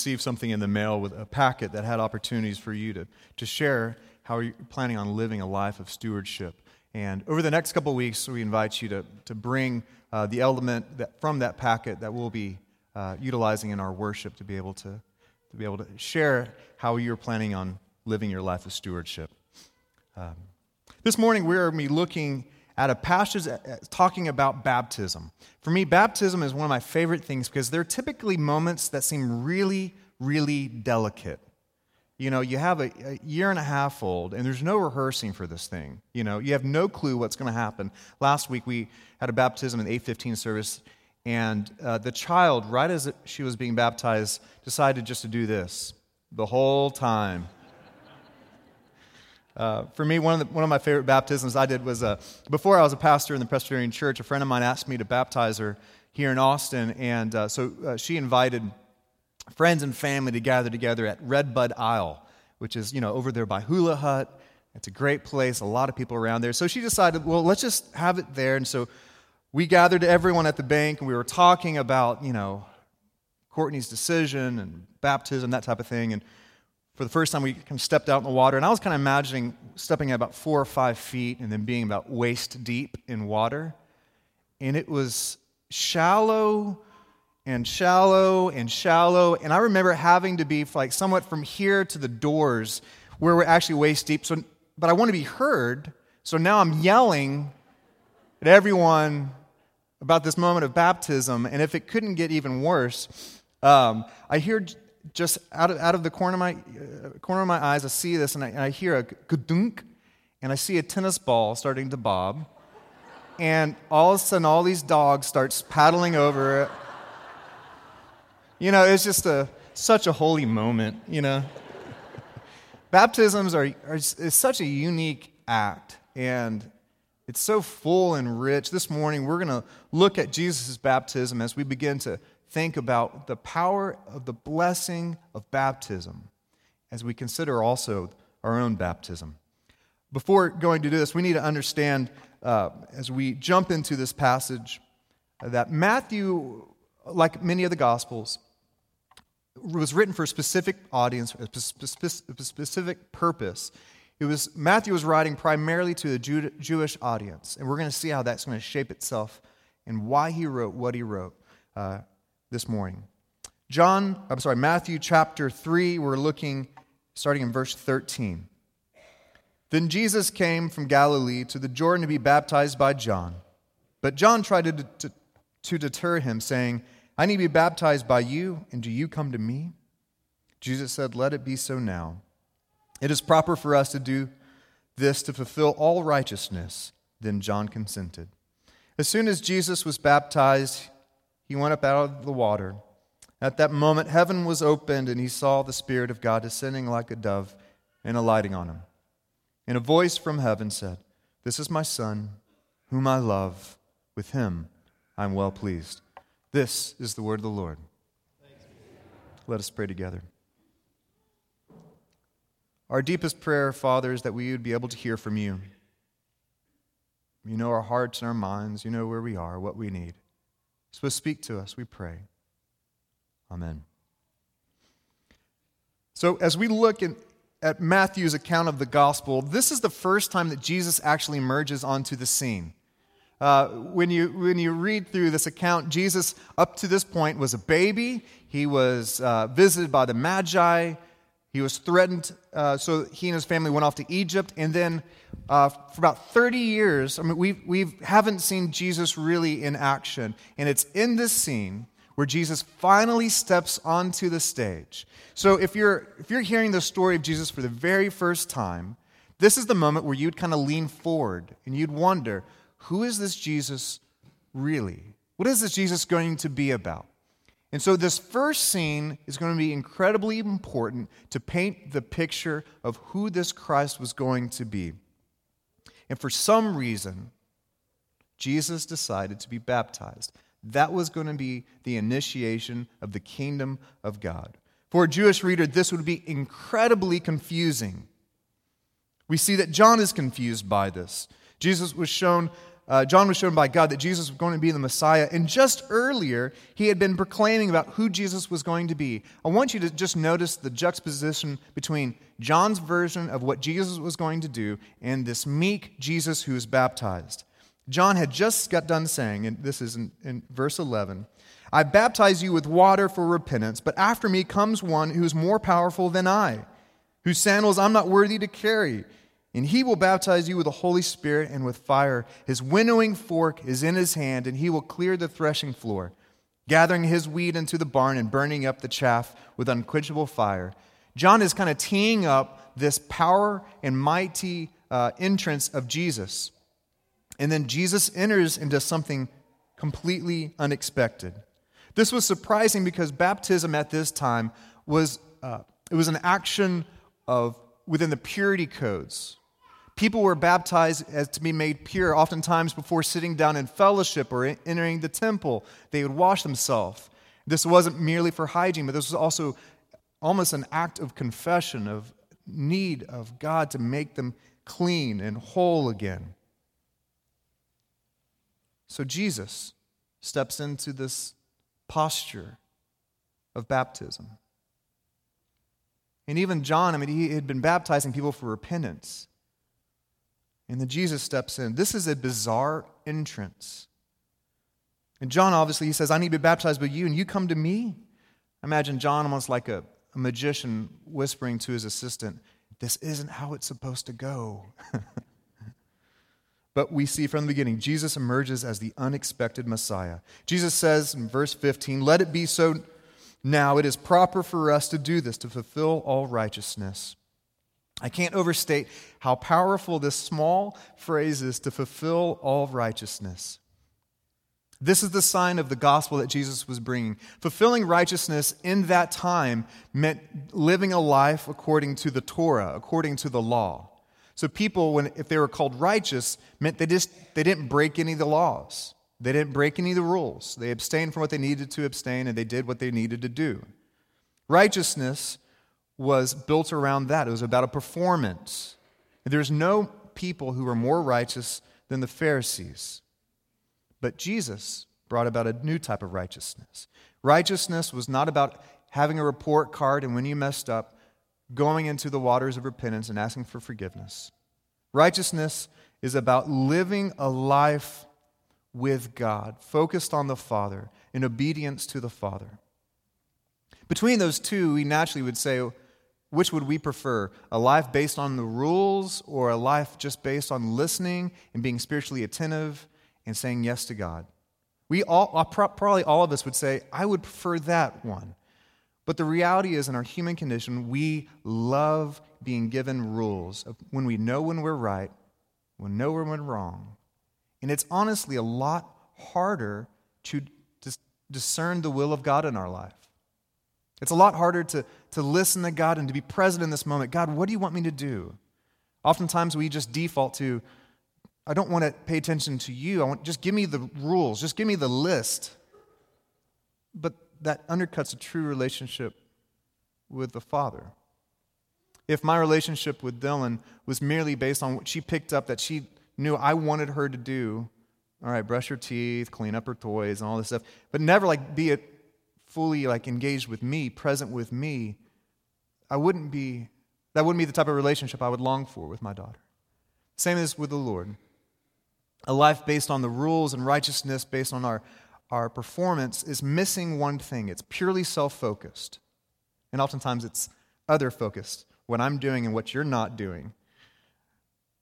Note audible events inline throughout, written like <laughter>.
received something in the mail with a packet that had opportunities for you to, to share how you're planning on living a life of stewardship. And over the next couple weeks, we invite you to, to bring uh, the element that, from that packet that we'll be uh, utilizing in our worship to be able to, to be able to share how you're planning on living your life of stewardship. Um, this morning, we're going to be looking at a passage talking about baptism. For me, baptism is one of my favorite things because they're typically moments that seem really, really delicate. You know, you have a, a, year and a half old, and there's no rehearsing for this thing. You know, you have no clue what's going to happen. Last week, we had a baptism in the 815 service, and uh, the child, right as she was being baptized, decided just to do this the whole time. Uh, for me, one of, the, one of my favorite baptisms I did was uh, before I was a pastor in the Presbyterian Church, a friend of mine asked me to baptize her here in Austin. And uh, so uh, she invited friends and family to gather together at Redbud Isle, which is, you know, over there by Hula Hut. It's a great place, a lot of people around there. So she decided, well, let's just have it there. And so we gathered everyone at the bank and we were talking about, you know, Courtney's decision and baptism, that type of thing. And for the first time, we kind of stepped out in the water, and I was kind of imagining stepping at about four or five feet and then being about waist deep in water. And it was shallow and shallow and shallow. And I remember having to be like somewhat from here to the doors where we're actually waist deep. So, but I want to be heard. So now I'm yelling at everyone about this moment of baptism. And if it couldn't get even worse, um, I hear just out of, out of the corner of my, uh, corner of my eyes, I see this and I, and I hear a gadunk, and I see a tennis ball starting to bob. And all of a sudden, all these dogs starts paddling over it. You know, it's just a, such a holy moment, you know. Baptisms are, are is such a unique act, and it's so full and rich. This morning, we're going to look at Jesus' baptism as we begin to think about the power of the blessing of baptism as we consider also our own baptism. Before going to do this, we need to understand uh, as we jump into this passage that Matthew, like many of the Gospels, was written for a specific audience, a specific purpose. It was Matthew was writing primarily to the Jew, Jewish audience, and we're going to see how that's going to shape itself and why he wrote what he wrote. Uh, this morning. John, I'm sorry, Matthew chapter 3, we're looking starting in verse 13. Then Jesus came from Galilee to the Jordan to be baptized by John. But John tried to, to, to deter him, saying, I need to be baptized by you, and do you come to me? Jesus said, Let it be so now. It is proper for us to do this to fulfill all righteousness. Then John consented. As soon as Jesus was baptized, he went up out of the water. At that moment, heaven was opened, and he saw the Spirit of God descending like a dove and alighting on him. And a voice from heaven said, This is my Son, whom I love. With him I am well pleased. This is the word of the Lord. Let us pray together. Our deepest prayer, Father, is that we would be able to hear from you. You know our hearts and our minds. You know where we are, what we need. So speak to us, we pray. Amen. So, as we look in, at Matthew's account of the gospel, this is the first time that Jesus actually emerges onto the scene. Uh, when, you, when you read through this account, Jesus, up to this point, was a baby. He was uh, visited by the Magi. He was threatened, uh, so he and his family went off to Egypt. And then uh, for about 30 years, I mean, we we haven't seen Jesus really in action. And it's in this scene where Jesus finally steps onto the stage. So if you're, if you're hearing the story of Jesus for the very first time, this is the moment where you'd kind of lean forward and you'd wonder who is this Jesus really? What is this Jesus going to be about? And so, this first scene is going to be incredibly important to paint the picture of who this Christ was going to be. And for some reason, Jesus decided to be baptized. That was going to be the initiation of the kingdom of God. For a Jewish reader, this would be incredibly confusing. We see that John is confused by this. Jesus was shown uh, John was shown by God that Jesus was going to be the Messiah. And just earlier, he had been proclaiming about who Jesus was going to be. I want you to just notice the juxtaposition between John's version of what Jesus was going to do and this meek Jesus who is baptized. John had just got done saying, and this is in, in verse 11 I baptize you with water for repentance, but after me comes one who is more powerful than I, whose sandals I'm not worthy to carry. And he will baptize you with the Holy Spirit and with fire. His winnowing fork is in his hand, and he will clear the threshing floor, gathering his wheat into the barn and burning up the chaff with unquenchable fire. John is kind of teeing up this power and mighty uh, entrance of Jesus. And then Jesus enters into something completely unexpected. This was surprising because baptism at this time was, uh, it was an action of within the purity codes People were baptized as to be made pure, oftentimes before sitting down in fellowship or entering the temple. They would wash themselves. This wasn't merely for hygiene, but this was also almost an act of confession, of need of God to make them clean and whole again. So Jesus steps into this posture of baptism. And even John, I mean, he had been baptizing people for repentance. And then Jesus steps in. This is a bizarre entrance. And John obviously he says, I need to be baptized by you, and you come to me. Imagine John almost like a, a magician whispering to his assistant, This isn't how it's supposed to go. <laughs> but we see from the beginning, Jesus emerges as the unexpected Messiah. Jesus says in verse 15, Let it be so now. It is proper for us to do this, to fulfill all righteousness. I can't overstate how powerful this small phrase is to fulfill all righteousness. This is the sign of the gospel that Jesus was bringing. Fulfilling righteousness in that time meant living a life according to the Torah, according to the law. So people, when, if they were called righteous, meant they, just, they didn't break any of the laws. They didn't break any of the rules. They abstained from what they needed to abstain and they did what they needed to do. Righteousness was built around that. It was about a performance. There's no people who were more righteous than the Pharisees. But Jesus brought about a new type of righteousness. Righteousness was not about having a report card and when you messed up, going into the waters of repentance and asking for forgiveness. Righteousness is about living a life with God, focused on the Father, in obedience to the Father. Between those two, we naturally would say, which would we prefer? A life based on the rules or a life just based on listening and being spiritually attentive and saying yes to God? We all, uh, probably all of us would say, I would prefer that one. But the reality is, in our human condition, we love being given rules when we know when we're right, when we know when we're wrong. And it's honestly a lot harder to discern the will of God in our life. It's a lot harder to, to listen to God and to be present in this moment. God, what do you want me to do? Oftentimes we just default to, I don't want to pay attention to you. I want just give me the rules, just give me the list. But that undercuts a true relationship with the Father. If my relationship with Dylan was merely based on what she picked up that she knew I wanted her to do, all right, brush her teeth, clean up her toys, and all this stuff, but never like be it fully like engaged with me, present with me, I wouldn't be, that wouldn't be the type of relationship I would long for with my daughter. Same as with the Lord. A life based on the rules and righteousness, based on our, our performance, is missing one thing. It's purely self focused. And oftentimes it's other focused, what I'm doing and what you're not doing.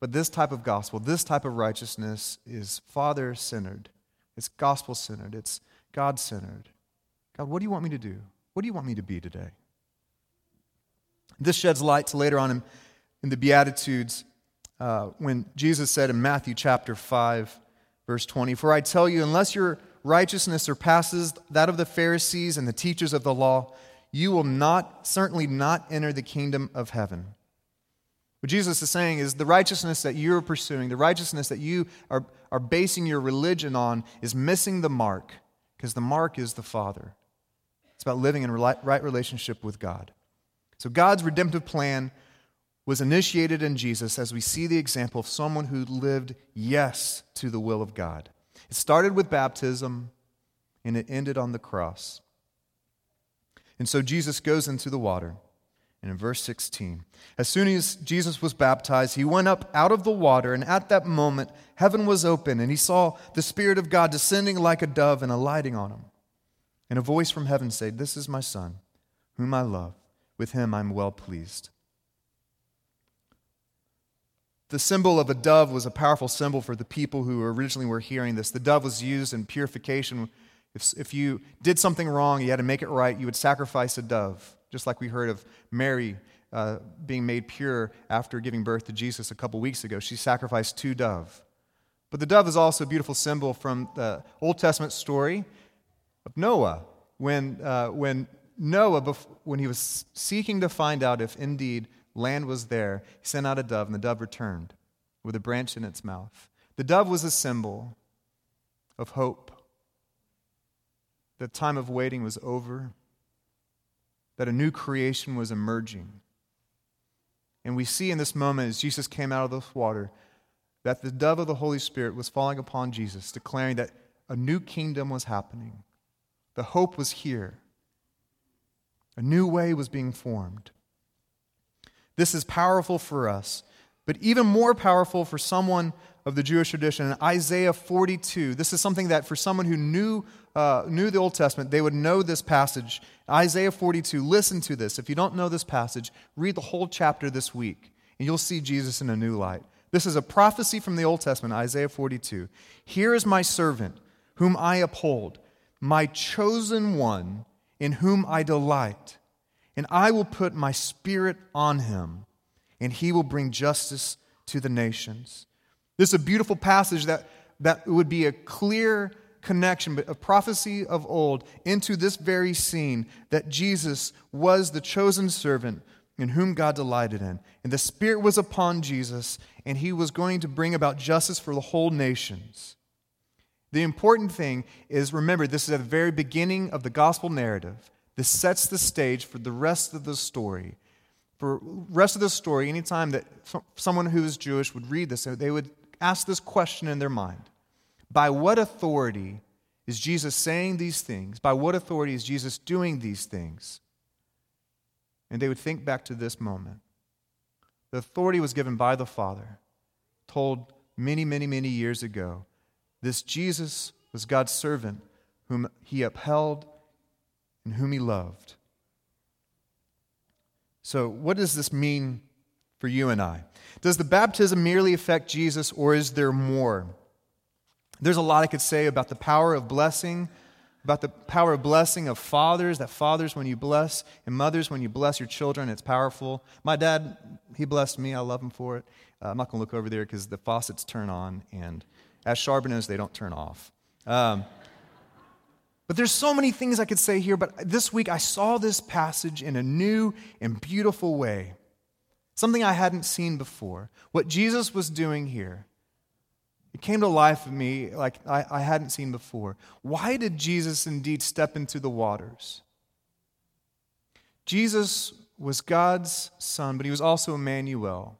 But this type of gospel, this type of righteousness is Father centered, it's gospel centered, it's God centered. God, what do you want me to do? What do you want me to be today? This sheds light to later on in, in the Beatitudes uh, when Jesus said in Matthew chapter 5, verse 20, For I tell you, unless your righteousness surpasses that of the Pharisees and the teachers of the law, you will not, certainly not enter the kingdom of heaven. What Jesus is saying is the righteousness that you're pursuing, the righteousness that you are, are basing your religion on, is missing the mark, because the mark is the Father. About living in right relationship with God. So God's redemptive plan was initiated in Jesus as we see the example of someone who lived yes to the will of God. It started with baptism and it ended on the cross. And so Jesus goes into the water. And in verse 16, as soon as Jesus was baptized, he went up out of the water, and at that moment, heaven was open, and he saw the Spirit of God descending like a dove and alighting on him. And a voice from heaven said, This is my Son, whom I love. With him I'm well pleased. The symbol of a dove was a powerful symbol for the people who originally were hearing this. The dove was used in purification. If, if you did something wrong, you had to make it right, you would sacrifice a dove, just like we heard of Mary uh, being made pure after giving birth to Jesus a couple weeks ago. She sacrificed two dove. But the dove is also a beautiful symbol from the Old Testament story of Noah. When, uh, when Noah, when he was seeking to find out if indeed land was there, he sent out a dove, and the dove returned with a branch in its mouth. The dove was a symbol of hope. The time of waiting was over, that a new creation was emerging. And we see in this moment, as Jesus came out of the water, that the dove of the Holy Spirit was falling upon Jesus, declaring that a new kingdom was happening. The hope was here. A new way was being formed. This is powerful for us, but even more powerful for someone of the Jewish tradition. In Isaiah 42, this is something that for someone who knew, uh, knew the Old Testament, they would know this passage. Isaiah 42, listen to this. If you don't know this passage, read the whole chapter this week, and you'll see Jesus in a new light. This is a prophecy from the Old Testament, Isaiah 42. Here is my servant, whom I uphold, my chosen one, in whom I delight and I will put my spirit on him, and he will bring justice to the nations. This is a beautiful passage that, that would be a clear connection, but a prophecy of old into this very scene that Jesus was the chosen servant in whom God delighted in. And the Spirit was upon Jesus, and he was going to bring about justice for the whole nations. The important thing is remember, this is at the very beginning of the gospel narrative. This sets the stage for the rest of the story. For rest of the story, anytime that someone who is Jewish would read this, they would ask this question in their mind By what authority is Jesus saying these things? By what authority is Jesus doing these things? And they would think back to this moment. The authority was given by the Father, told many, many, many years ago. This Jesus was God's servant whom he upheld and whom he loved. So, what does this mean for you and I? Does the baptism merely affect Jesus, or is there more? There's a lot I could say about the power of blessing, about the power of blessing of fathers, that fathers, when you bless, and mothers, when you bless your children, it's powerful. My dad, he blessed me. I love him for it. Uh, I'm not going to look over there because the faucets turn on, and as Charbonneau's, they don't turn off. Um, but there's so many things I could say here, but this week I saw this passage in a new and beautiful way. Something I hadn't seen before. What Jesus was doing here. It came to life for me like I, I hadn't seen before. Why did Jesus indeed step into the waters? Jesus was God's son, but he was also Emmanuel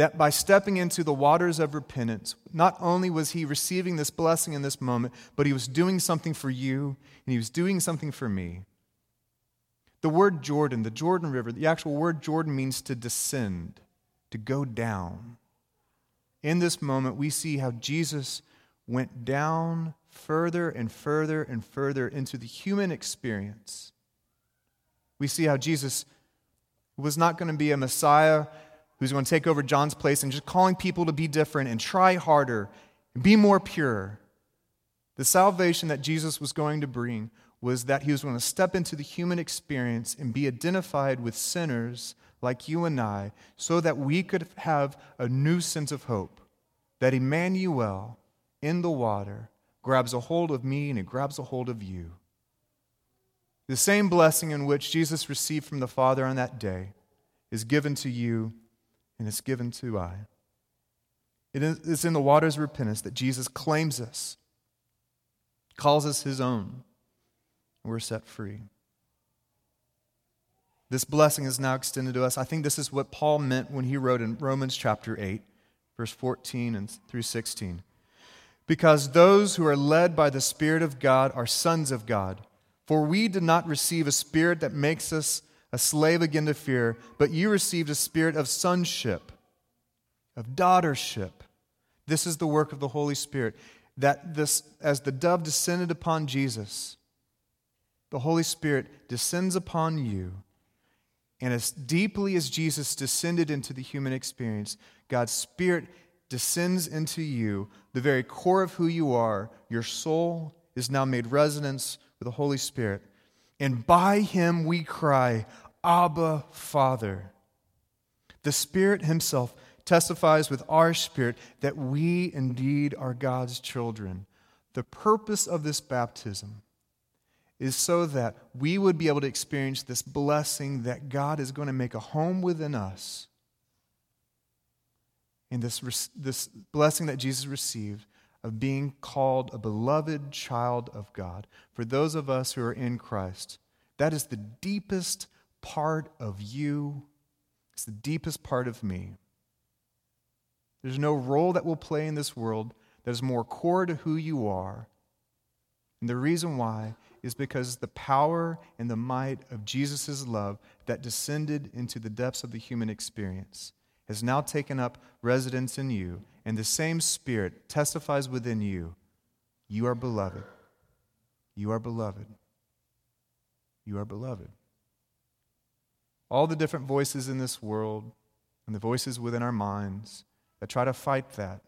that by stepping into the waters of repentance, not only was he receiving this blessing in this moment, but he was doing something for you and he was doing something for me. The word Jordan, the Jordan River, the actual word Jordan means to descend, to go down. In this moment, we see how Jesus went down further and further and further into the human experience. We see how Jesus was not going to be a Messiah who's going to take over John's place and just calling people to be different and try harder and be more pure. The salvation that Jesus was going to bring was that he was going to step into the human experience and be identified with sinners like you and I so that we could have a new sense of hope. That Emmanuel in the water grabs a hold of me and he grabs a hold of you. The same blessing in which Jesus received from the Father on that day is given to you and it's given to I. It is in the waters of repentance that Jesus claims us, calls us his own, and we're set free. This blessing is now extended to us. I think this is what Paul meant when he wrote in Romans chapter 8, verse 14 and through 16. Because those who are led by the Spirit of God are sons of God. For we did not receive a spirit that makes us a slave again to fear, but you received a spirit of sonship, of daughtership. This is the work of the Holy Spirit. That this, as the dove descended upon Jesus, the Holy Spirit descends upon you. And as deeply as Jesus descended into the human experience, God's Spirit descends into you, the very core of who you are. Your soul is now made resonance with the Holy Spirit. And by him we cry, Abba, Father. The Spirit Himself testifies with our spirit that we indeed are God's children. The purpose of this baptism is so that we would be able to experience this blessing that God is going to make a home within us. And this, this blessing that Jesus received of being called a beloved child of God. For those of us who are in Christ, that is the deepest part of you, it's the deepest part of me. There's no role that we'll play in this world that is more core to who you are. And the reason why is because the power and the might of Jesus' love that descended into the depths of the human experience has now taken up residence in you, and the same Spirit testifies within you you are beloved. You are beloved. You are beloved. All the different voices in this world and the voices within our minds that try to fight that.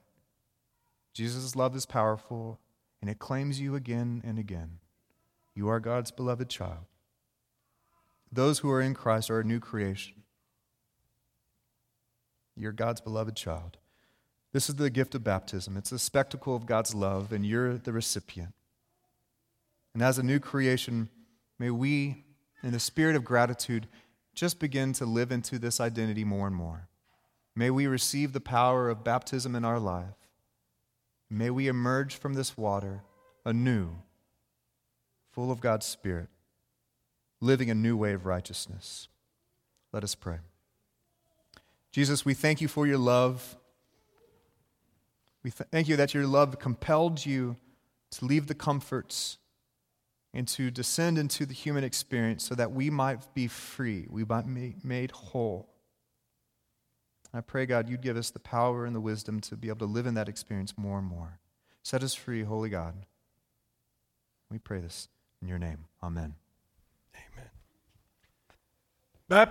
Jesus' love is powerful, and it claims you again and again. You are God's beloved child. Those who are in Christ are a new creation. You're God's beloved child. This is the gift of baptism. It's a spectacle of God's love, and you're the recipient. And as a new creation, may we, in the spirit of gratitude, just begin to live into this identity more and more. May we receive the power of baptism in our life. May we emerge from this water anew, full of God's Spirit, living a new way of righteousness. Let us pray. Jesus, we thank you for your love. We th- thank you that your love compelled you to leave the comforts and to descend into the human experience so that we might be free, we might be made whole. I pray, God, you'd give us the power and the wisdom to be able to live in that experience more and more. Set us free, Holy God. We pray this in your name. Amen. Amen. Baptism.